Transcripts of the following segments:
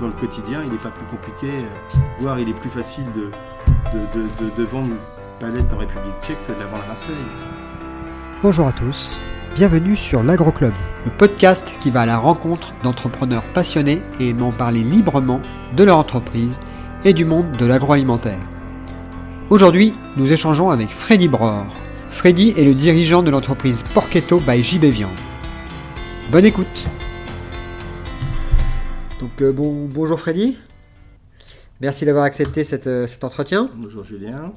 dans le quotidien, il n'est pas plus compliqué, voire il est plus facile de, de, vendre une palette en République tchèque que de la à Marseille. Bonjour à tous, bienvenue sur l'AgroClub, le podcast qui va à la rencontre d'entrepreneurs passionnés et aimant parler librement de leur entreprise et du monde de l'agroalimentaire. Aujourd'hui, nous échangeons avec Freddy Bror. Freddy est le dirigeant de l'entreprise Porchetto by JB Viande. Bonne écoute Donc euh, bon, bonjour Freddy, merci d'avoir accepté euh, cet entretien. Bonjour Julien.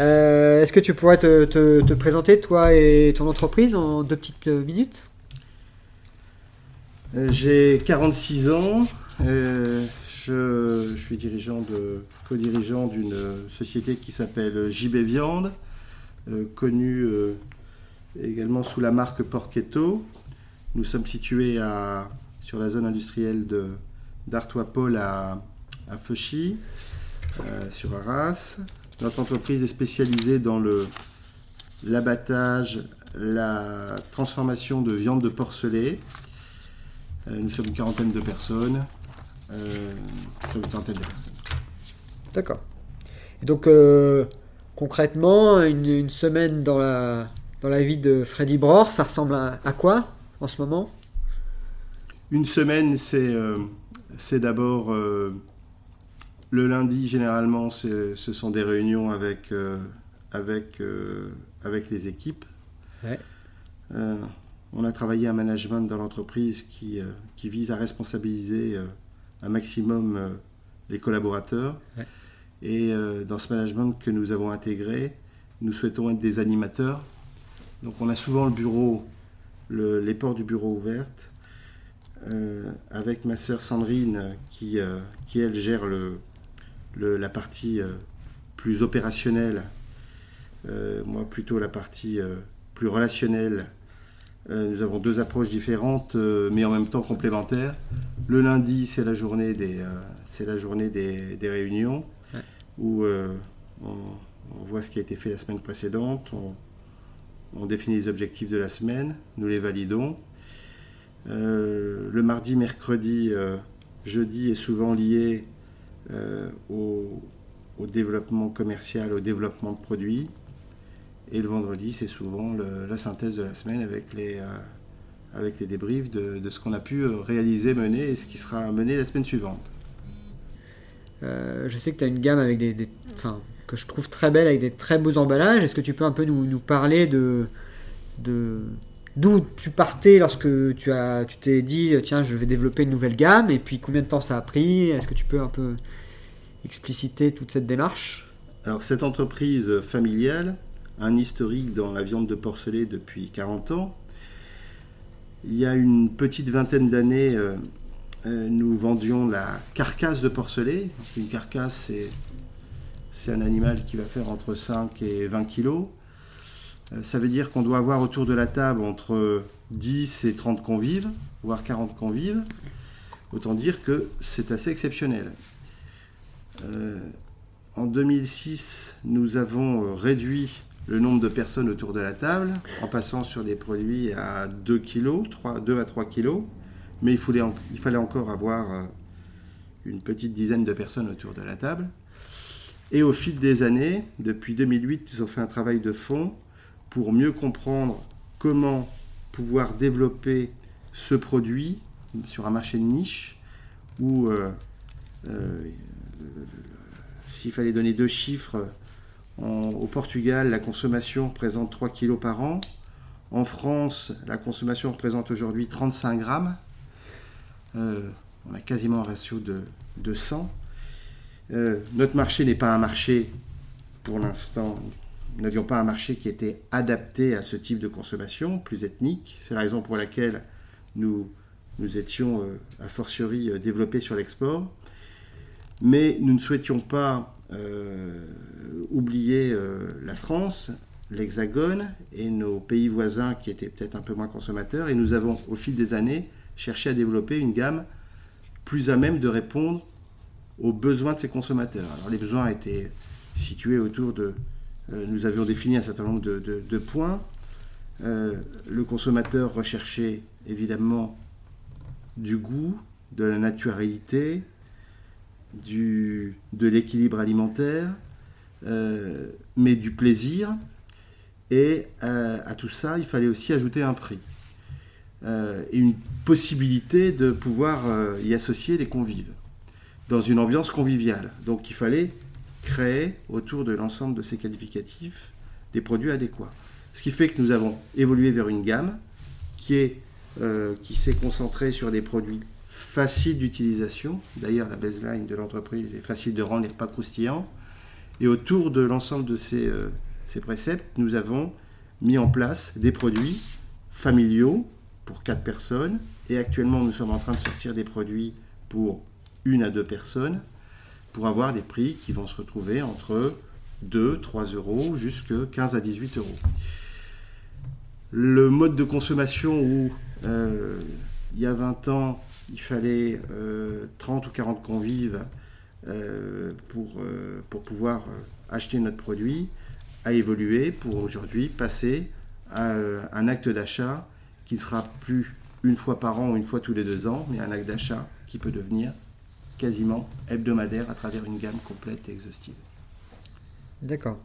Euh, est-ce que tu pourrais te, présenter, toi et ton entreprise, en deux petites minutes? J'ai 46 ans. je, suis dirigeant de, co-dirigeant d'une société qui s'appelle JB Viande, connue également sous la marque Porchetto. Nous sommes situés à, sur la zone industrielle d'Artois-Paul à, à Feuchy, euh, sur Arras. Notre entreprise est spécialisée dans l'abattage, la transformation de viande de porcelet. Euh, nous sommes une quarantaine de personnes. Euh, une quarantaine de personnes. D'accord. Et donc, concrètement, une, semaine dans la, dans la vie de Freddy Bror, ça ressemble à quoi en ce moment? Une semaine, c'est euh, d'abord euh, le lundi, généralement, ce sont des réunions avec, euh, avec, avec les équipes. on a travaillé un management dans l'entreprise qui, qui vise à responsabiliser un maximum les collaborateurs. Et dans ce management que nous avons intégré, nous souhaitons être des animateurs. Donc on a souvent le bureau les portes du bureau ouvertes, euh, avec ma sœur Sandrine qui, euh, qui elle gère le, la partie euh, plus opérationnelle, moi plutôt la partie plus relationnelle. nous avons deux approches différentes, mais en même temps complémentaires. Le lundi, c'est la journée des, c'est la journée des, des réunions où on, on, voit ce qui a été fait la semaine précédente. On, on définit les objectifs de la semaine, nous les validons. Euh, le mardi, mercredi, euh, jeudi est souvent lié euh, au, développement commercial, au développement de produits. Et le vendredi, c'est souvent la synthèse de la semaine avec les, avec les débriefs de, ce qu'on a pu réaliser, mener et ce qui sera mené la semaine suivante. je sais que tu as une gamme avec des, des que je trouve très belle avec des très beaux emballages. Est-ce que tu peux un peu nous, parler de, de d'où tu partais lorsque tu as tu t'es dit tiens je vais développer une nouvelle gamme et puis combien de temps ça a pris? Est-ce que tu peux un peu expliciter toute cette démarche? Alors cette entreprise familiale un historique dans la viande de porcelet depuis 40 ans. Il y a une petite vingtaine d'années, euh, euh, nous vendions la carcasse de porcelet. Une carcasse, c'est c'est un animal qui va faire entre 5 et 20 kilos. Euh, ça veut dire qu'on doit avoir autour de la table entre 10 et 30 convives, voire 40 convives. Autant dire que c'est assez exceptionnel. Euh, en 2006, nous avons euh, réduit le nombre de personnes autour de la table en passant sur des produits à 2 kg, 3, 2 à 3 kg. Mais il fallait, il fallait encore avoir une petite dizaine de personnes autour de la table. Et au fil des années, depuis 2008, ils ont fait un travail de fond pour mieux comprendre comment pouvoir développer ce produit sur un marché de niche où, euh, euh, s'il fallait donner deux chiffres, au Portugal, la consommation représente 3 kg par an. En France, la consommation représente aujourd'hui 35 grammes. Euh, on a quasiment un ratio de, de 100. Euh, notre marché n'est pas un marché, pour l'instant, nous n'avions pas un marché qui était adapté à ce type de consommation, plus ethnique. C'est la raison pour laquelle nous, nous étions, euh, a fortiori, euh, développés sur l'export. Mais nous ne souhaitions pas oublier la France, l'Hexagone et nos pays voisins qui étaient peut-être un peu moins consommateurs. Et nous avons, au fil des années, cherché à développer une gamme plus à même de répondre aux besoins de ces consommateurs. Alors les besoins étaient situés autour de... Euh, nous avions défini un certain nombre de, points. Euh, le consommateur recherchait évidemment du goût, de la naturalité, du, de l'équilibre alimentaire, euh, mais du plaisir. Et à tout ça, il fallait aussi ajouter un prix. Et une possibilité de pouvoir y associer les convives dans une ambiance conviviale. Donc il fallait créer autour de l'ensemble de ces qualificatifs des produits adéquats. Ce qui fait que nous avons évolué vers une gamme qui qui s'est concentrée sur des produits facile d'utilisation. D'ailleurs, la baseline de l'entreprise est facile de rendre les repas croustillants. Et autour de l'ensemble de ces, euh, ces, préceptes, nous avons mis en place des produits familiaux pour 4 personnes. Et actuellement, nous sommes en train de sortir des produits pour une à deux personnes pour avoir des prix qui vont se retrouver entre 2, 3 euros jusqu'à 15 à 18 euros. Le mode de consommation où euh, il y a 20 ans, il fallait 30 euh, ou 40 convives euh, pour, pour pouvoir acheter notre produit, a évolué pour aujourd'hui passer à un acte d'achat qui ne sera plus une fois par an ou une fois tous les deux ans, mais un acte d'achat qui peut devenir quasiment hebdomadaire à travers une gamme complète et exhaustive. D'accord.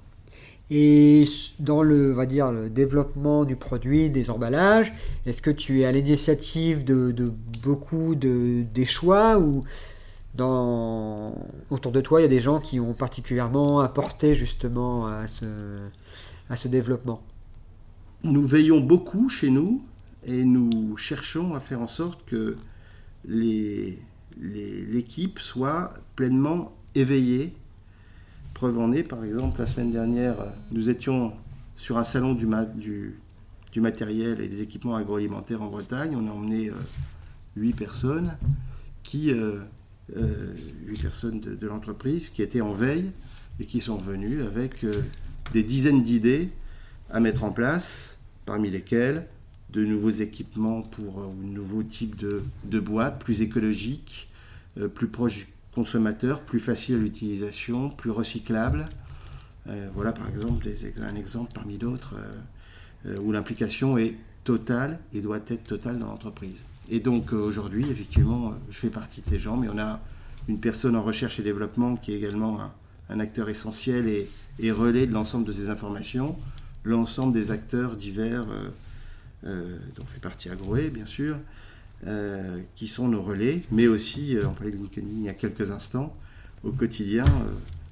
Et dans le, va dire, le développement du produit, des emballages, est-ce que tu es à l'initiative de, beaucoup de, des choix ou dans, autour de toi, il y a des gens qui ont particulièrement apporté justement à ce, à ce développement? Nous veillons beaucoup chez nous et nous cherchons à faire en sorte que l'équipe soit pleinement éveillée Preuve en est, par exemple, la semaine dernière, nous étions sur un salon du, matériel et des équipements agroalimentaires en Bretagne. On a emmené euh, huit personnes, qui, euh, euh, personnes de, l'entreprise qui étaient en veille et qui sont venues avec des dizaines d'idées à mettre en place, parmi lesquelles de nouveaux équipements pour un nouveau type de, boîtes plus écologiques, plus proches consommateur, plus facile à l'utilisation, plus recyclable. Euh, voilà par exemple un exemple parmi d'autres euh, euh, où l'implication est totale et doit être totale dans l'entreprise. Et donc aujourd'hui, effectivement, je fais partie de ces gens, mais on a une personne en recherche et développement qui est également un, acteur essentiel et, relais de l'ensemble de ces informations, l'ensemble des acteurs divers, dont fait partie Agroé, bien sûr, euh, qui sont nos relais, mais aussi, euh, on parlait de LinkedIn il y a quelques instants, au quotidien, euh,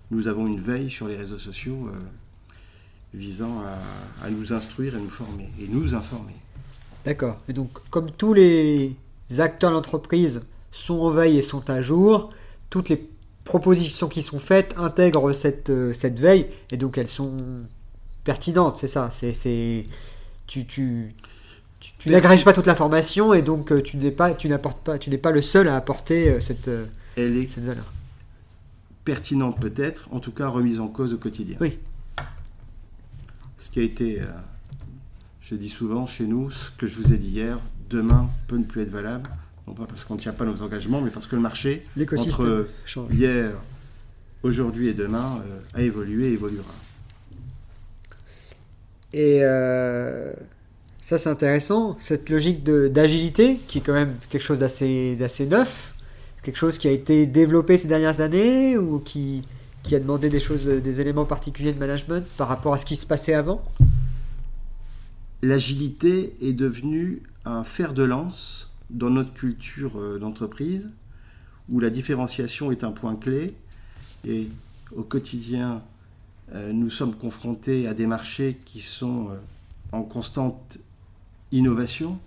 nous avons une veille sur les réseaux sociaux visant à, nous instruire et nous former, et nous informer. D'accord. Et donc, comme tous les acteurs de l'entreprise sont en veille et sont à jour, toutes les propositions qui sont faites intègrent cette, veille, et donc elles sont pertinentes, c'est ça. C'est, tu, tu, n'agrèges pas toute l'information et donc euh, tu n'es pas, tu n'apportes pas, tu n'es pas le seul à apporter euh, cette, euh, Elle est cette valeur. Pertinente peut-être, en tout cas remise en cause au quotidien. Oui. Ce qui a été, je dis souvent chez nous, ce que je vous ai dit hier, demain peut ne plus être valable, non pas parce qu'on ne tient pas nos engagements, mais parce que le marché entre hier, aujourd'hui et demain a évolué et évoluera. Et ça, c'est intéressant. Cette logique d'agilité, qui est quand même quelque chose d'assez neuf, quelque chose qui a été développé ces dernières années ou qui, qui a demandé des choses, des éléments particuliers de management par rapport à ce qui se passait avant? L'agilité est devenue un fer de lance dans notre culture euh, d'entreprise, où la différenciation est un point clé. Et au quotidien, euh, nous sommes confrontés à des marchés qui sont euh, en constante innovation,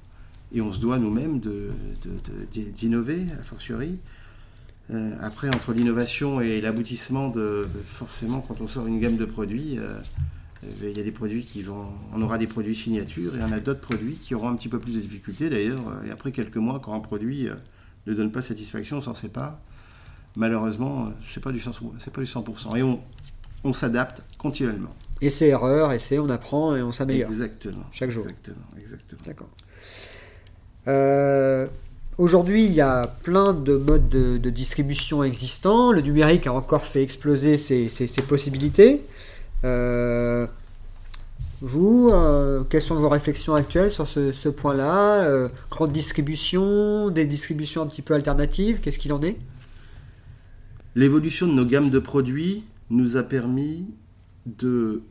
et on se doit nous-mêmes d'innover, a fortiori. Euh, après, entre l'innovation et l'aboutissement de, forcément, quand on sort une gamme de produits, euh, euh, il y a des produits qui vont, on aura des produits signatures et on a d'autres produits qui auront un petit peu plus de difficultés d'ailleurs. Et après quelques mois, quand un produit ne donne pas satisfaction, on s'en sépare. Malheureusement, c'est pas du c'est pas du 100%. Et on s'adapte continuellement. Et c'est erreur, et c'est on apprend et on s'améliore. Exactement. Chaque jour. Exactement, exactement. D'accord. Euh, aujourd'hui, il y a plein de modes de, distribution existants. Le numérique a encore fait exploser ses, possibilités. Euh, vous, quelles sont vos réflexions actuelles sur ce, point-là? Grande distribution, des distributions un petit peu alternatives, qu'est-ce qu'il en est? L'évolution de nos gammes de produits nous a permis de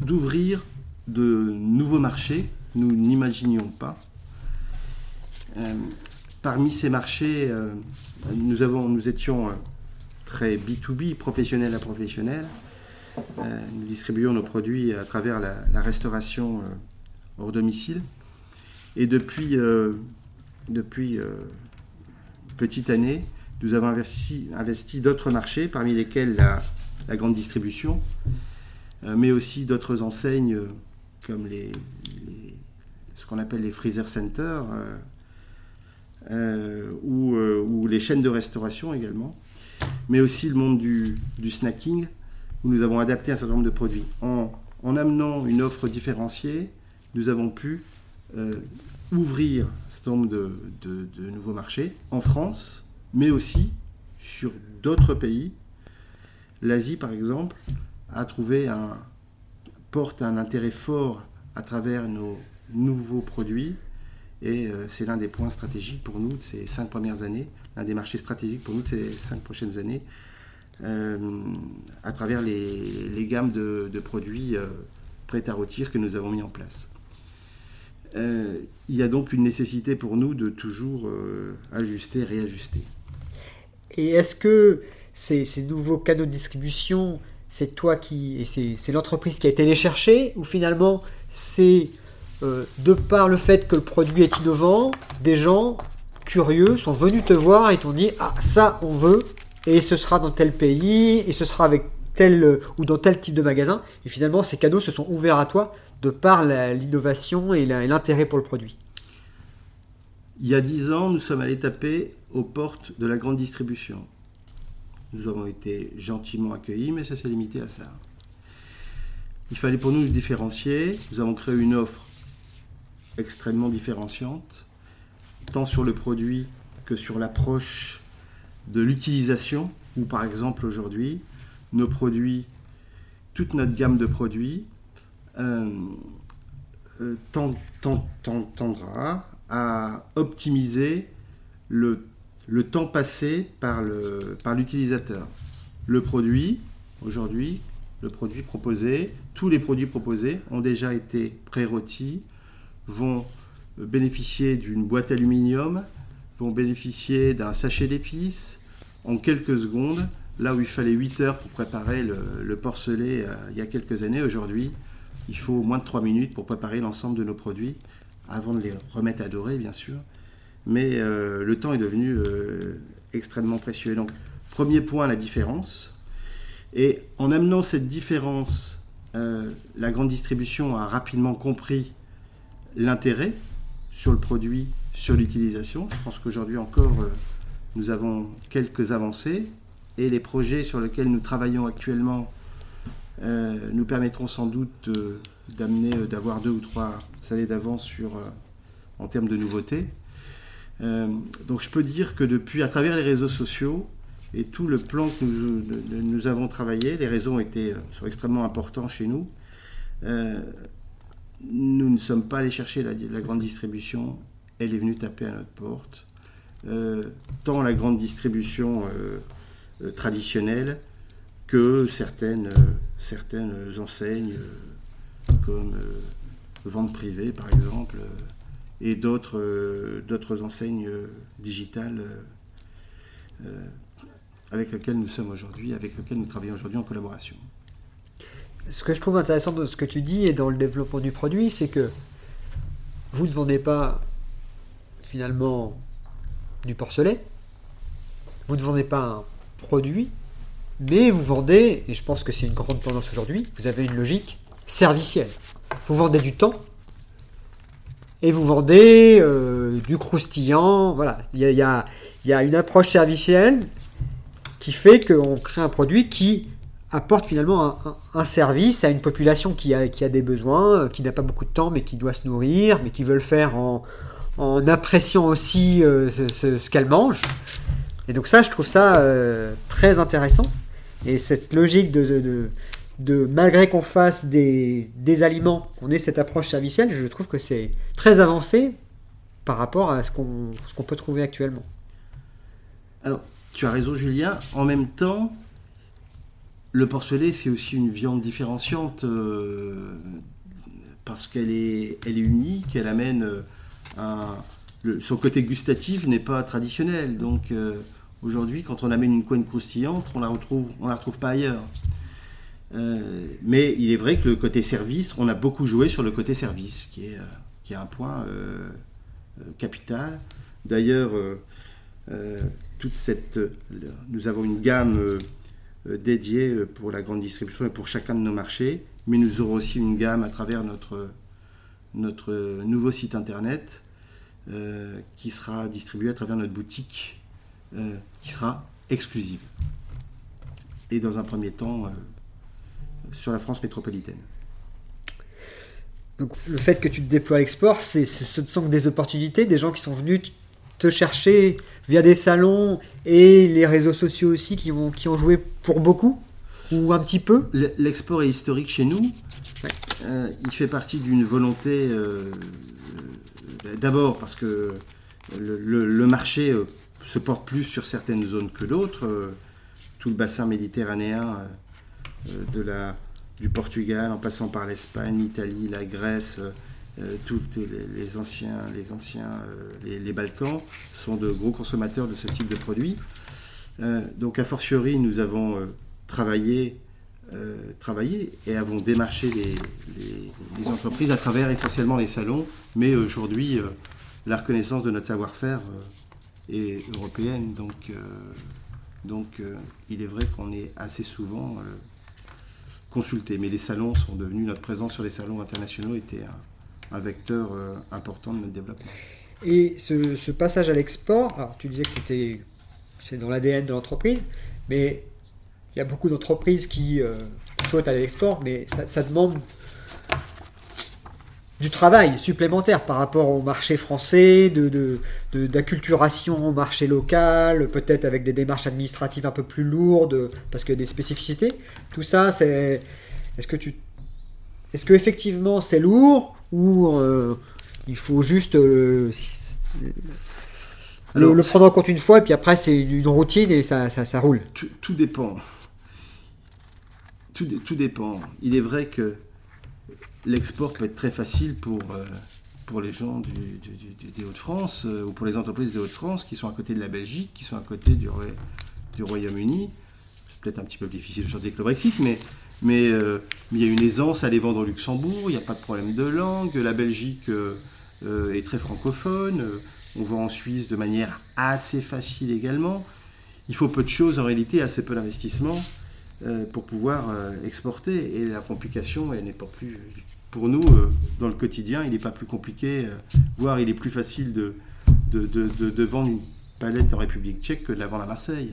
d'ouvrir de nouveaux marchés, nous n'imaginions pas. Euh, parmi ces marchés, euh, nous, étions euh, très B2B, professionnel à professionnel. nous distribuions nos produits à travers la, restauration hors domicile. Et depuis, depuis petite année, nous avons investi, d'autres marchés, parmi lesquels la grande distribution, mais aussi d'autres enseignes comme les, ce qu'on appelle les freezer centers euh, euh, euh, ou, les chaînes de restauration également, mais aussi le monde du, snacking où nous avons adapté un certain nombre de produits. En, amenant une offre différenciée, nous avons pu ouvrir un certain nombre de, nouveaux marchés en France, mais aussi sur d'autres pays. L'Asie, par exemple, a trouvé un, porte un intérêt fort à travers nos nouveaux produits. Et euh, c'est l'un des points stratégiques pour nous de ces cinq premières années, l'un des marchés stratégiques pour nous de ces cinq prochaines années, euh, à travers les, gammes de, produits euh, prêts à rôtir que nous avons mis en place. il y a donc une nécessité pour nous de toujours ajuster, réajuster. Et est-ce que ces, ces nouveaux canaux de distribution c'est toi qui. et c'est l'entreprise qui a été les chercher, ou finalement c'est euh, de par le fait que le produit est innovant, des gens curieux sont venus te voir et t'ont dit Ah, ça on veut, et ce sera dans tel pays, et ce sera avec tel ou dans tel type de magasin, et finalement ces cadeaux se sont ouverts à toi de par l'innovation et l'intérêt pour le produit. Il y a dix ans, nous sommes allés taper aux portes de la grande distribution. Nous avons été gentiment accueillis, mais ça s'est limité à ça. Il fallait pour nous nous différencier. Nous avons créé une offre extrêmement différenciante, tant sur le produit que sur l'approche de l'utilisation, où par exemple aujourd'hui, nos produits, toute notre gamme de produits, euh, euh, tendra à optimiser le le temps passé par l'utilisateur. Par le produit, aujourd'hui, le produit proposé, tous les produits proposés ont déjà été pré-rôtis, vont bénéficier d'une boîte aluminium, vont bénéficier d'un sachet d'épices en quelques secondes, là où il fallait 8 heures pour préparer le, le porcelet euh, il y a quelques années, aujourd'hui, il faut moins de 3 minutes pour préparer l'ensemble de nos produits, avant de les remettre à dorer, bien sûr mais euh, le temps est devenu euh, extrêmement précieux. Donc, premier point, la différence. Et en amenant cette différence, euh, la grande distribution a rapidement compris l'intérêt sur le produit, sur l'utilisation. Je pense qu'aujourd'hui encore, nous avons quelques avancées et les projets sur lesquels nous travaillons actuellement nous permettront sans doute d'amener, d'avoir deux ou trois années d'avance en termes de nouveautés. Euh, donc je peux dire que depuis, à travers les réseaux sociaux et tout le plan que nous, avons travaillé, les réseaux euh, sont extrêmement importants chez nous. Euh, nous ne sommes pas allés chercher la, grande distribution, elle est venue taper à notre porte. tant la grande distribution traditionnelle que certaines, certaines enseignes comme vente privée par exemple et d'autres euh, enseignes euh, digitales euh, avec lesquelles nous sommes aujourd'hui, avec lesquelles nous travaillons aujourd'hui en collaboration. Ce que je trouve intéressant dans ce que tu dis et dans le développement du produit, c'est que vous ne vendez pas finalement du porcelet, vous ne vendez pas un produit, mais vous vendez, et je pense que c'est une grande tendance aujourd'hui, vous avez une logique servicielle. Vous vendez du temps et vous vendez euh, du croustillant. Voilà, il y a, une approche servicielle qui fait qu'on crée un produit qui apporte finalement un, service à une population qui a, des besoins, euh, qui n'a pas beaucoup de temps mais qui doit se nourrir, mais qui veut le faire en, appréciant aussi euh, ce, qu'elle mange. Et donc ça, je trouve ça très intéressant. Et cette logique de malgré qu'on fasse des, des aliments, qu'on ait cette approche servicielle, je trouve que c'est très avancé par rapport à ce qu'on peut trouver actuellement. Alors, tu as raison, Julien. En même temps, le porcelet, c'est aussi une viande différenciante euh, parce qu'elle est, elle est unique, elle amène euh, un, son côté gustatif n'est pas traditionnel. Donc, euh, aujourd'hui, quand on amène une couenne croustillante, on la retrouve, on la retrouve pas ailleurs. Euh, mais il est vrai que le côté service, on a beaucoup joué sur le côté service, qui est, euh, qui est un point euh, capital. D'ailleurs, nous avons une gamme dédiée pour la grande distribution et pour chacun de nos marchés, mais nous aurons aussi une gamme à travers notre, notre nouveau site internet qui sera distribuée à travers notre boutique, qui sera exclusive. Et dans un premier temps, sur la France métropolitaine. Donc le fait que tu te déploies à l'export, c'est, ce ne sont que des opportunités, des gens qui sont venus te chercher via des salons et les réseaux sociaux aussi qui ont, qui ont joué pour beaucoup ou un petit peu? Le- L'export est historique chez nous. Ouais. Euh, il fait partie d'une volonté, euh, euh, d'abord parce que le, le- le marché euh, se porte plus sur certaines zones que d'autres. Tout le bassin méditerranéen, de la, du Portugal en passant par l'Espagne, l'Italie, la Grèce, euh, euh, tous les, anciens, les, anciens euh, les, Balkans sont de gros consommateurs de ce type de produits. Euh, donc, a fortiori, nous avons euh, travaillé, euh, travaillé et avons démarché les, entreprises à travers essentiellement les salons. Mais aujourd'hui, euh, la reconnaissance de notre savoir-faire euh, est européenne. Donc, euh, donc euh, il est vrai qu'on est assez souvent Mais les salons sont devenus, notre présence sur les salons internationaux était un, vecteur euh, important de notre développement. Et ce, passage à l'export, tu disais que c'était c'est dans l'ADN de l'entreprise, mais il y a beaucoup d'entreprises qui euh, souhaitent aller à l'export, mais ça demande du travail supplémentaire par rapport au marché français, de, de, de- d'acculturation au marché local, peut-être avec des démarches administratives un peu plus lourdes, parce qu'il y a des spécificités. Tout ça, c'est. Est-ce que tu. Est-ce que effectivement c'est lourd ou euh, il faut juste euh, le, Alors, le prendre en compte une fois et puis après c'est une routine et ça, ça, ça roule. tout, tout dépend. Tout, tout dépend. Il est vrai que l'export peut être très facile pour, euh, pour les gens du, des Hauts-de-France euh, ou pour les entreprises des Hauts-de-France qui sont à côté de la Belgique, qui sont à côté du, Roya- du Royaume-Uni. C'est peut-être un petit peu difficile aujourd'hui avec le Brexit, mais, euh, mais il y a une aisance à aller vendre au Luxembourg, il n'y a pas de problème de langue, la Belgique est très francophone, on vend en Suisse de manière assez facile également. Il faut peu de choses en réalité, assez peu d'investissement pour pouvoir exporter. Et la complication, elle n'est pas plus. Pour nous, euh, dans le quotidien, il n'est pas plus compliqué, euh, voire il est plus facile de, de, de- de- de vendre une palette en République tchèque que de la vendre à Marseille.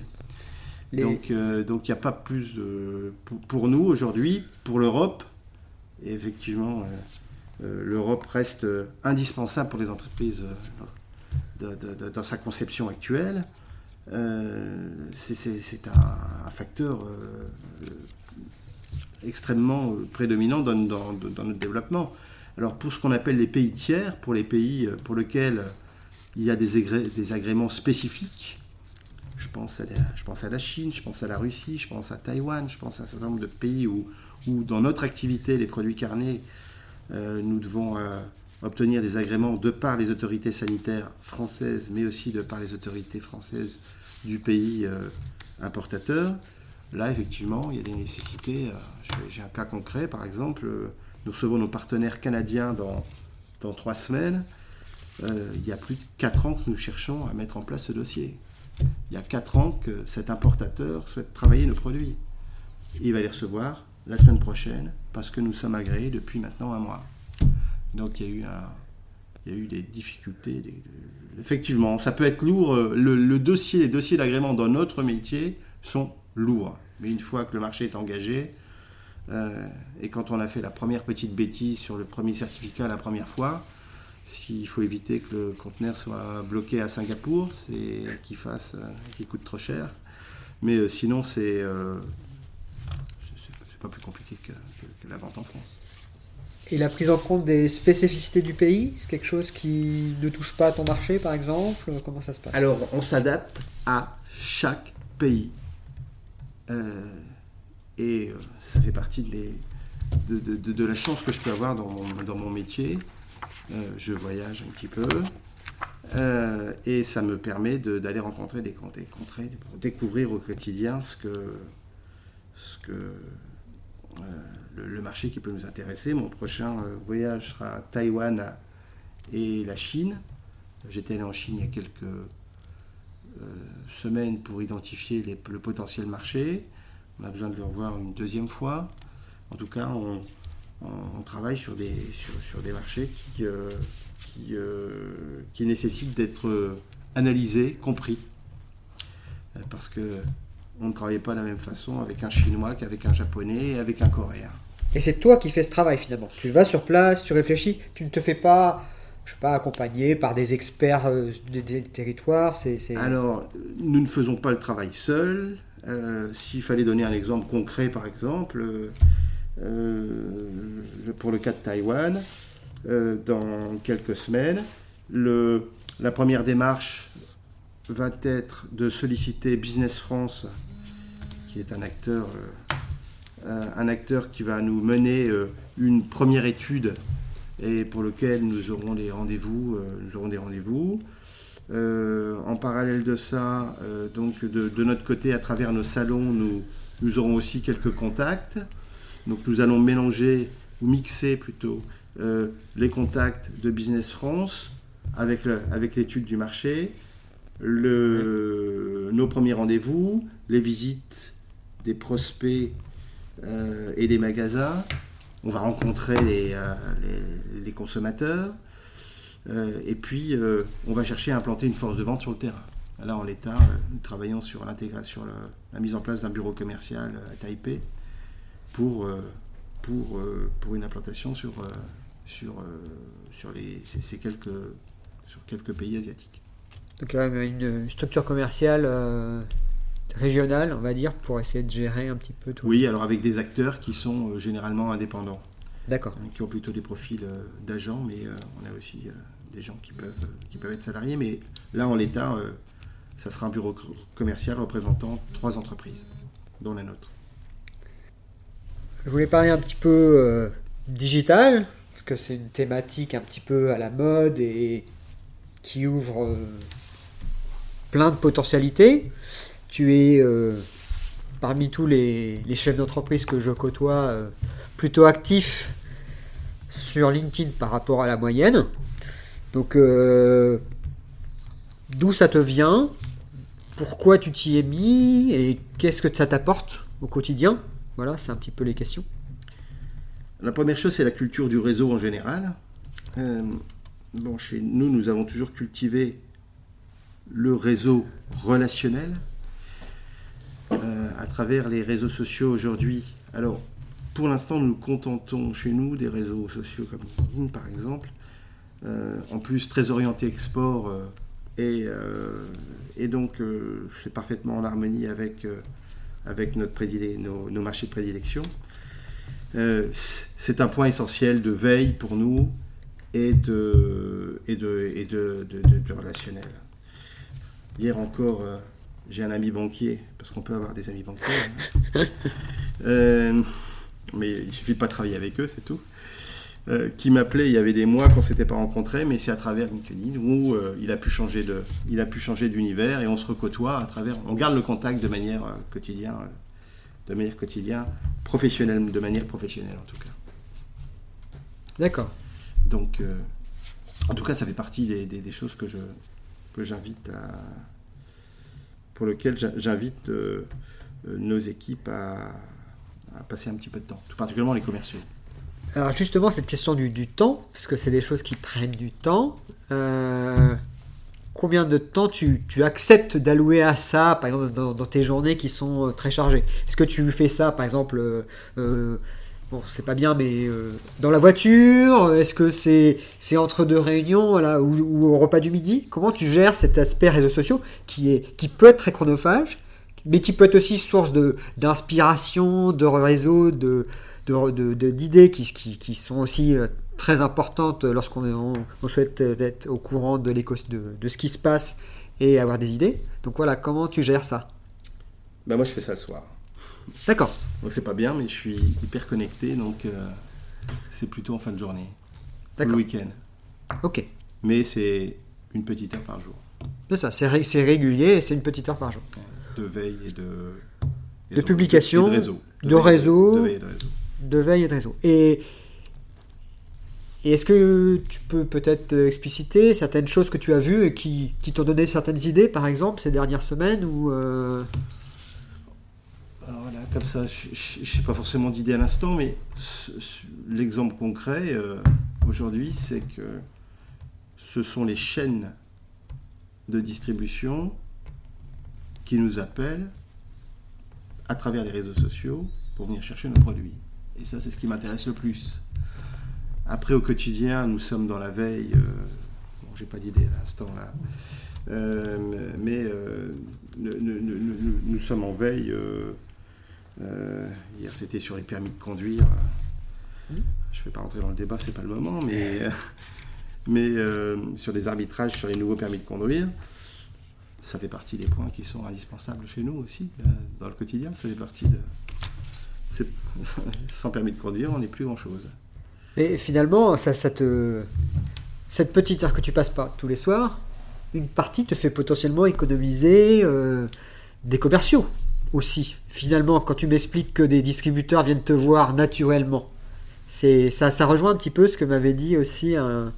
Les- Donc euh, donc il n'y a pas plus de. Pour, pour nous aujourd'hui, pour l'Europe, et effectivement, l'Europe reste indispensable pour les entreprises dans sa conception actuelle. Euh, c'est- un, un facteur euh, extrêmement euh, prédominant dans, notre développement. Alors pour ce qu'on appelle les pays tiers, pour les pays euh, pour lesquels euh, il y a des, agré- des agréments spécifiques, je pense, à la, je pense à la Chine, je pense à la Russie, je pense à Taïwan, je pense à un certain nombre de pays où, où dans notre activité, les produits carnés, nous devons obtenir des agréments de par les autorités sanitaires françaises, mais aussi de par les autorités françaises du pays importateur. Là, effectivement, il y a des nécessités. euh, j'ai- un cas concret, par exemple, euh, nous recevons nos partenaires canadiens dans, dans trois semaines. Euh, il y a plus de quatre ans que nous cherchons à mettre en place ce dossier. Il y a quatre ans que cet importateur souhaite travailler nos produits. Il va les recevoir la semaine prochaine parce que nous sommes agréés depuis maintenant un mois. Donc il y a eu, il y a eu des difficultés. effectivement, ça peut être lourd. le dossier, les dossiers d'agrément dans notre métier sont lourds. Mais une fois que le marché est engagé, euh, et quand on a fait la première petite bêtise sur le premier certificat la première fois, s'il faut éviter que le conteneur soit bloqué à Singapour, c'est qu'il fasse, euh, qu'il coûte trop cher. Mais euh, sinon, c'est euh, c'est- c'est- c'est pas plus compliqué que, la vente en France. Et la prise en compte des spécificités du pays, c'est quelque chose qui ne touche pas à ton marché, par exemple? Comment ça se passe? Alors, on s'adapte à chaque pays. Euh, et euh, ça fait partie de, de, la chance que je peux avoir dans mon, métier. Euh, je voyage un petit peu. et ça me permet d'aller rencontrer des contrées, découvrir au quotidien ce que le, marché qui peut nous intéresser. Mon prochain voyage sera Taïwan et la Chine. J'étais allé en Chine il y a quelques semaines pour identifier le potentiel marché. On a besoin de le revoir une deuxième fois. En tout cas, on, travaille sur des, sur, des marchés qui, euh, euh, qui nécessitent d'être analysés, compris. Euh, parce que on ne travaille pas de la même façon avec un Chinois qu'avec un Japonais et avec un Coréen. Et c'est toi qui fais ce travail finalement. Tu vas sur place, tu réfléchis, tu ne te fais pas, je sais pas, accompagner par des experts des, territoires. Alors, nous ne faisons pas le travail seul. Euh, s'il fallait donner un exemple concret, par exemple, euh, euh, pour le cas de Taïwan, dans quelques semaines, la première démarche va être de solliciter Business France, qui est un acteur, un acteur qui va nous mener une première étude et pour lequel nous aurons des rendez-vous. nous aurons des rendez-vous. Euh, en parallèle de ça, euh, donc de, notre côté, à travers nos salons, nous, nous aurons aussi quelques contacts. Donc nous allons mélanger, ou mixer plutôt, euh, les contacts de Business France avec, avec l'étude du marché, nos premiers rendez-vous, les visites des prospects et des magasins. On va rencontrer les, les consommateurs. Euh, et puis, euh, on va chercher à implanter une force de vente sur le terrain. Là, en l'état, euh, nous travaillons sur l'intégration, la, mise en place d'un bureau commercial à Taipei pour, une implantation sur, les, ces, quelques pays asiatiques. Donc, une structure commerciale régionale, on va dire, pour essayer de gérer un petit peu tout. Oui, alors avec des acteurs qui sont généralement indépendants. D'accord. Qui ont plutôt des profils d'agents, mais on a aussi des gens qui peuvent, qui peuvent être salariés, mais là, en l'état, euh, ça sera un bureau commercial représentant trois entreprises, dont la nôtre. Je voulais parler un petit peu euh, digital, parce que c'est une thématique un petit peu à la mode et qui ouvre euh, plein de potentialités. Tu es parmi tous les, chefs d'entreprise que je côtoie plutôt actif sur LinkedIn par rapport à la moyenne. Donc, euh, d'où ça te vient? Pourquoi tu t'y es mis? Et qu'est-ce que ça t'apporte au quotidien? Voilà, c'est un petit peu les questions. La première chose, c'est la culture du réseau en général. Euh, bon, chez nous, nous avons toujours cultivé le réseau relationnel euh, à travers les réseaux sociaux aujourd'hui. Alors, pour l'instant, nous nous contentons chez nous des réseaux sociaux comme LinkedIn, par exemple, euh, en plus très orienté export euh, et, euh, et, donc c'est parfaitement en harmonie avec, avec notre nos, nos, marchés de prédilection. c'est un point essentiel de veille pour nous et de, et de, et de, de, relationnel. Hier encore, j'ai un ami banquier, parce qu'on peut avoir des amis banquiers, hein. mais il suffit de pas travailler avec eux, c'est tout. Euh, qui m'appelait il y avait des mois qu'on s'était pas rencontrés, mais c'est à travers LinkedIn où euh, il a pu changer de, il a pu changer d'univers et on se recotoie à travers, on garde le contact de manière euh, quotidienne, de manière quotidienne, professionnelle, de manière professionnelle en tout cas. D'accord. Donc, en tout cas, ça fait partie des, des, choses que je que j'invite à, pour lesquelles j'invite nos équipes à, passer un petit peu de temps, tout particulièrement les commerciaux. Alors justement, cette question du, temps, parce que c'est des choses qui prennent du temps, euh, combien de temps tu, acceptes d'allouer à ça, par exemple, dans, tes journées qui sont euh, très chargées? Est-ce que tu fais ça, par exemple, euh, bon, c'est pas bien, mais dans la voiture Est-ce que c'est entre deux réunions voilà, ou, au repas du midi? Comment tu gères cet aspect réseaux sociaux qui, est, qui peut être très chronophage mais qui peut être aussi source de d'inspiration, de réseau, de d'idées qui, qui, qui, sont aussi euh, très importantes lorsqu'on on, souhaite être au courant de, de, de ce qui se passe et avoir des idées? Donc voilà, comment tu gères ça? Ben Moi, je fais ça le soir. D'accord. Bon, c'est pas bien, mais je suis hyper connecté, donc euh, c'est plutôt en fin de journée. Le week-end. Ok. Mais c'est une petite heure par jour. C'est ça, c'est, régulier et c'est une petite heure par jour. De veille et de. de, publication. de réseau. De, réseau. De, veille et de réseau. De veille et de réseau. Et. est-ce que tu peux peut-être expliciter certaines choses que tu as vues et qui, qui t'ont donné certaines idées, par exemple, ces dernières semaines ou euh, voilà, comme ça, je n'ai pas forcément d'idée à l'instant, mais l'exemple concret euh, aujourd'hui, c'est que ce sont les chaînes de distribution qui nous appellent à travers les réseaux sociaux pour venir chercher nos produits. Et ça, c'est ce qui m'intéresse le plus. Après, au quotidien, nous sommes dans la veille. Euh, bon, j'ai pas d'idée à l'instant là. Euh, mais nous, sommes en veille euh, hier, c'était sur les permis de conduire. Mmh. Je ne vais pas rentrer dans le débat, c'est pas le moment, mais, mais euh, sur des arbitrages sur les nouveaux permis de conduire, ça fait partie des points qui sont indispensables chez nous aussi, euh, dans le quotidien. Ça fait partie de. Sans permis de conduire, on n'est plus grand-chose. Et finalement, ça, ça te... cette petite heure que tu passes pas tous les soirs, une partie te fait potentiellement économiser des commerciaux aussi. Finalement, quand tu m'expliques que des distributeurs viennent te voir naturellement, c'est ça, ça rejoint un petit peu ce que m'avait dit aussi un,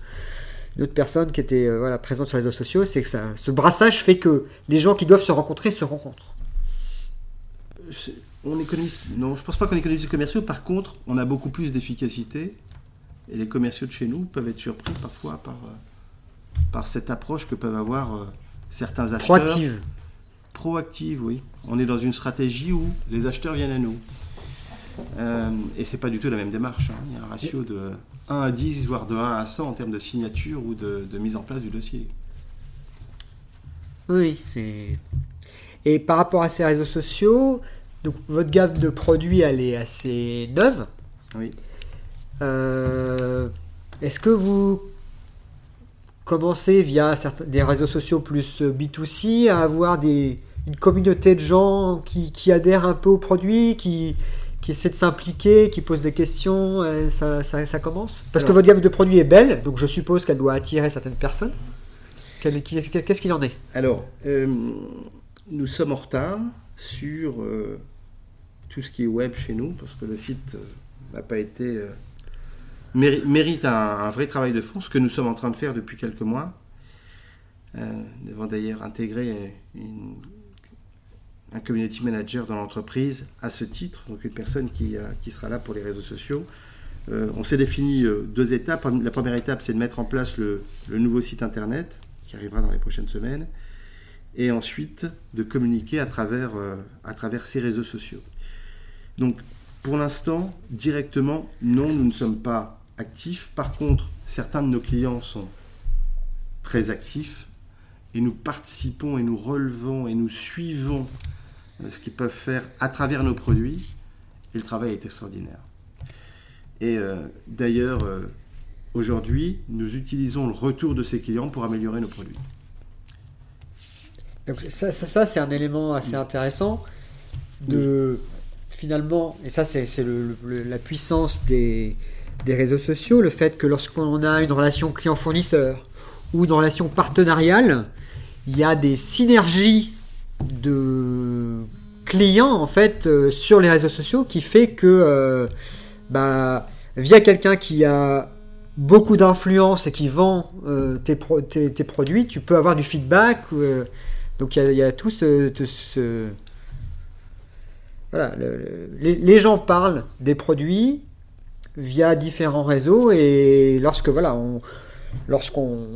une autre personne qui était euh, voilà, présente sur les réseaux sociaux, c'est que ça, ce brassage fait que les gens qui doivent se rencontrer se rencontrent. On économise, non, je pense pas qu'on économise les commerciaux. Par contre, on a beaucoup plus d'efficacité et les commerciaux de chez nous peuvent être surpris parfois par, euh, par cette approche que peuvent avoir euh, certains acheteurs. Proactive. Proactive, oui. On est dans une stratégie où les acheteurs viennent à nous. Euh, et c'est pas du tout la même démarche. Hein. Il y a un ratio de 1 à 10, voire de 1 à 100 en termes de signature ou de, mise en place du dossier. Oui, c'est. Et par rapport à ces réseaux sociaux, donc votre gamme de produits, elle est assez neuve. Oui. Euh, est-ce que vous commencez via certains, des réseaux sociaux plus B2C à avoir des, une communauté de gens qui, qui, adhèrent un peu au produit, qui, qui essaient de s'impliquer, qui posent des questions, euh, ça, ça, commence Parce que votre gamme de produits est belle, donc je suppose qu'elle doit attirer certaines personnes. Qu'est-ce qu'il en est? Alors, euh, nous sommes en retard sur euh, tout ce qui est web chez nous, parce que le site n'a pas été... mérite un, un, vrai travail de fond, ce que nous sommes en train de faire depuis quelques mois. nous avons d'ailleurs intégré une un community manager dans l'entreprise à ce titre, donc une personne qui, euh, qui sera là pour les réseaux sociaux. Euh, on s'est défini euh, deux étapes. La première étape, c'est de mettre en place le, nouveau site internet qui arrivera dans les prochaines semaines, et ensuite de communiquer à travers, à travers ces réseaux sociaux. Donc, pour l'instant, directement, non, nous ne sommes pas actifs. Par contre, certains de nos clients sont très actifs et nous participons et nous relevons et nous suivons ce qu'ils peuvent faire à travers nos produits. Et le travail est extraordinaire. Et euh, d'ailleurs, euh, aujourd'hui, nous utilisons le retour de ces clients pour améliorer nos produits. Donc ça, ça, c'est un élément assez intéressant de finalement, et ça c'est la puissance des, des, réseaux sociaux, le fait que lorsqu'on a une relation client-fournisseur ou une relation partenariale, il y a des synergies de clients en fait euh, sur les réseaux sociaux qui fait que euh, bah, via quelqu'un qui a beaucoup d'influence et qui vend euh, tes, tes, produits, tu peux avoir du feedback. donc il y, a tout ce, voilà, les, gens parlent des produits via différents réseaux et lorsque voilà, on, lorsqu'on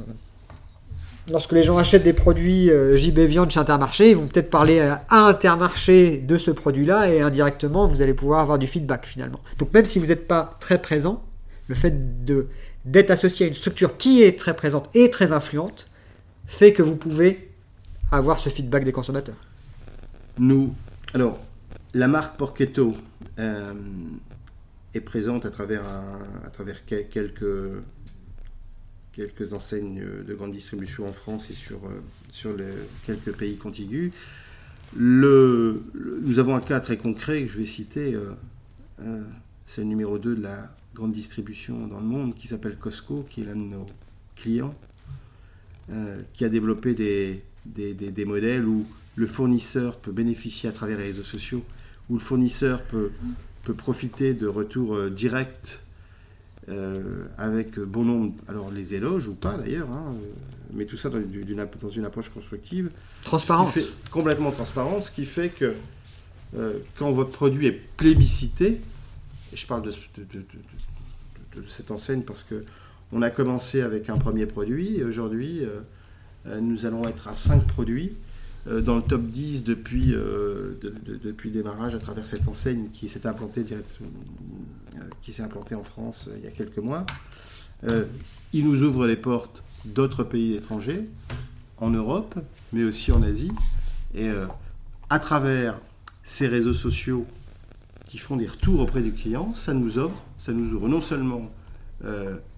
lorsque les gens achètent des produits euh, JB Viande chez Intermarché, ils vont peut-être parler à Intermarché de ce produit-là et indirectement, vous allez pouvoir avoir du feedback finalement. Donc même si vous n'êtes pas très présent, le fait d'être associé à une structure qui est très présente et très influente fait que vous pouvez avoir ce feedback des consommateurs. Nous, alors, la marque Porchetto euh, est présente à travers quelques, quelques enseignes de grande distribution en France et sur, euh, sur les, quelques pays contigus. Nous avons un cas très concret que je vais citer. Euh, c'est le numéro 2 de la grande distribution dans le monde qui s'appelle Costco, qui est l'un de nos clients, qui a développé des, des, des, modèles où le fournisseur peut bénéficier à travers les réseaux sociaux, où le fournisseur peut, peut profiter de retours euh, directs euh, avec bon nombre, alors les éloges ou pas d'ailleurs, hein, euh, mais tout ça dans une, dans une approche constructive. Transparente. complètement transparente, ce qui fait que quand votre produit est plébiscité, et je parle de, de, de cette enseigne parce que on a commencé avec un premier produit et aujourd'hui nous allons être à cinq produits euh, dans le top 10 depuis, euh, depuis démarrage à travers cette enseigne qui s'est implantée, direct, euh, qui s'est implantée en France il y a quelques mois. il nous ouvre les portes d'autres pays étrangers, en Europe, mais aussi en Asie. Et à travers ces réseaux sociaux qui font des retours auprès du client, ça nous ouvre, ça nous ouvre non seulement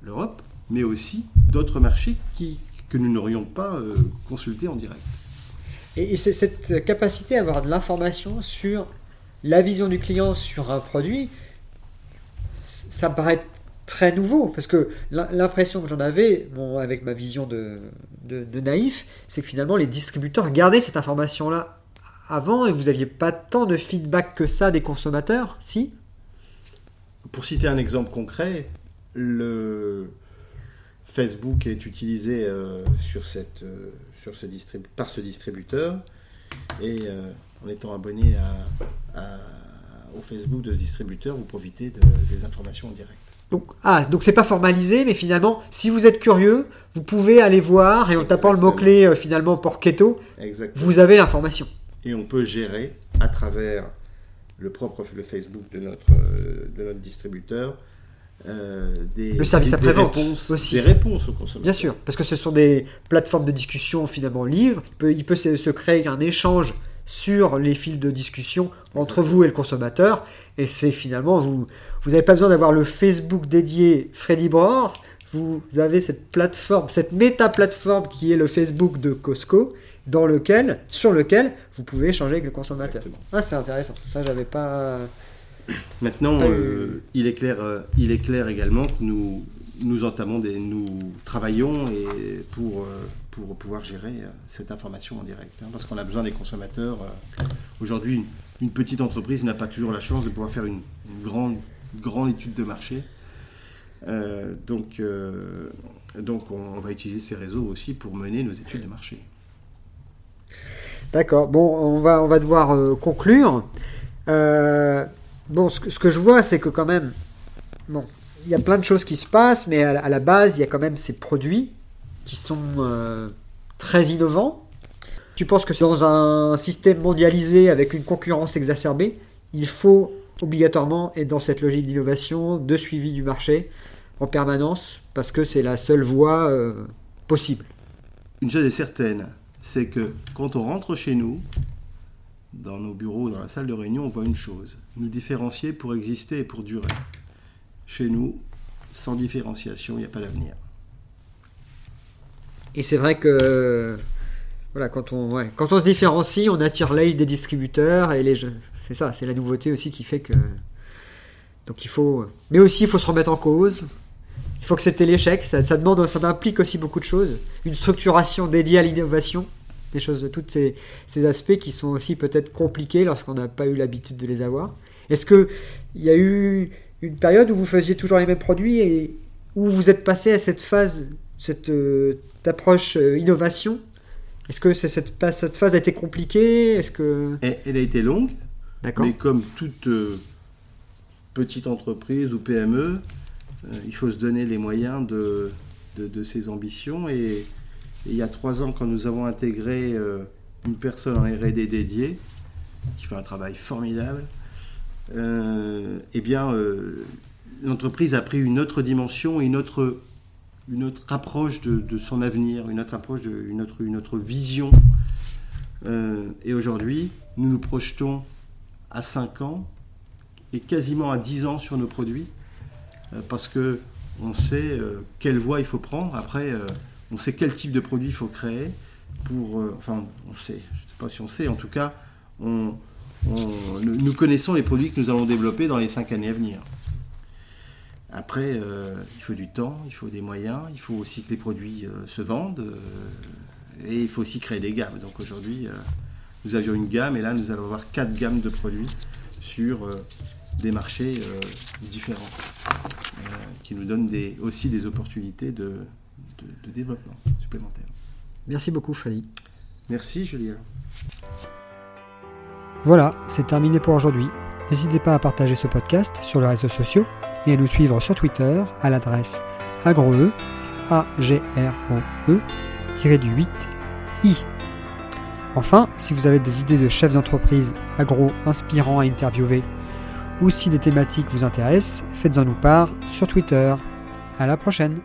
l'Europe, mais aussi d'autres marchés qui, que nous n'aurions pas consultés en direct. Et, cette capacité à avoir de l'information sur la vision du client sur un produit, ça me paraît très nouveau, parce que l'impression que j'en avais, avec ma vision de, naïf, c'est que finalement les distributeurs gardaient cette information-là avant et vous n'aviez pas tant de feedback que ça des consommateurs, si? Pour citer un exemple concret, le Facebook est utilisé euh, sur cette, euh, sur ce par ce distributeur. Et euh, en étant abonné au Facebook de ce distributeur, vous profitez des informations en direct. Donc, ah, donc c'est pas formalisé, mais finalement, si vous êtes curieux, vous pouvez aller voir et en tapant le mot-clé finalement Porchetto, vous avez l'information. Et on peut gérer à travers le propre le Facebook de notre, de notre distributeur euh, des, le service après-vente aussi. Des réponses aux consommateurs. Bien sûr, parce que ce sont des plateformes de discussion finalement libres. Il peut, il peut se, créer un échange sur les fils de discussion entre vous et le consommateur. Et c'est finalement, vous vous n'avez pas besoin d'avoir le Facebook dédié Freddy Bror. Vous avez cette plateforme, cette méta-plateforme qui est le Facebook de Costco, dans lequel, sur lequel vous pouvez échanger avec le consommateur. Ah, c'est intéressant. Ça, j'avais pas. Maintenant, euh, il, est clair, euh, il est clair également que nous, nous entamons des, nous travaillons et pour, euh, pour pouvoir gérer cette information en direct, hein, parce qu'on a besoin des consommateurs. Aujourd'hui, une, petite entreprise n'a pas toujours la chance de pouvoir faire une, grande, grande étude de marché. donc, donc on, va utiliser ces réseaux aussi pour mener nos études de marché. D'accord. Bon, on va, on va devoir conclure. Bon, ce que, je vois, c'est que quand même, bon, il y a plein de choses qui se passent, mais à, la base, il y a quand même ces produits qui sont euh, très innovants. Tu penses que dans un système mondialisé avec une concurrence exacerbée, il faut obligatoirement être dans cette logique d'innovation, de suivi du marché en permanence, parce que c'est la seule voie euh, possible. Une chose est certaine, c'est que quand on rentre chez nous, dans nos bureaux, dans la salle de réunion, on voit une chose, nous différencier pour exister et pour durer. Chez nous, sans différenciation, il n'y a pas d'avenir. Et c'est vrai que voilà, quand on, quand on se différencie, on attire l'œil des distributeurs et les jeux. C'est ça, c'est la nouveauté aussi qui fait que. Donc il faut. Mais aussi, il faut se remettre en cause. Il faut c'était l'échec. Ça, demande, ça implique aussi beaucoup de choses. Une structuration dédiée à l'innovation des choses, de tous ces, aspects qui sont aussi peut-être compliqués lorsqu'on n'a pas eu l'habitude de les avoir. Est-ce qu'il y a eu une période où vous faisiez toujours les mêmes produits et où vous êtes passé à cette phase, cette euh, approche euh, innovation? Est-ce que cette, cette, phase a été compliquée? Est-ce que elle, a été longue, mais comme toute euh, petite entreprise ou PME, il faut se donner les moyens de, de, de ses ambitions et il y a trois ans, quand nous avons intégré euh, une personne en RD dédiée, qui fait un travail formidable, euh, eh bien, euh, l'entreprise a pris une autre dimension, une autre, une autre approche de, son avenir, une autre vision et aujourd'hui, nous nous projetons à 5 ans et quasiment à 10 ans sur nos produits parce que on sait quelle voie il faut prendre. Après, on sait quel type de produit il faut créer. Pour, enfin, on sait, je ne sais pas si on sait, en tout cas, nous connaissons les produits que nous allons développer dans les 5 années à venir. Après, euh, il faut du temps, il faut des moyens, il faut aussi que les produits euh, se vendent euh, et il faut aussi créer des gammes. Donc aujourd'hui, nous avions une gamme et là, nous allons avoir quatre gammes de produits sur des marchés différents qui nous donnent aussi des opportunités de, de développement supplémentaires. Merci beaucoup, Fali. Merci, Julien. Voilà, c'est terminé pour aujourd'hui. N'hésitez pas à partager ce podcast sur les réseaux sociaux et à nous suivre sur Twitter à l'adresse agroe, a g r o e du 8 i. Enfin, si vous avez des idées de chefs d'entreprise agro inspirants à interviewer ou si des thématiques vous intéressent, faites-en nous part sur Twitter. À la prochaine!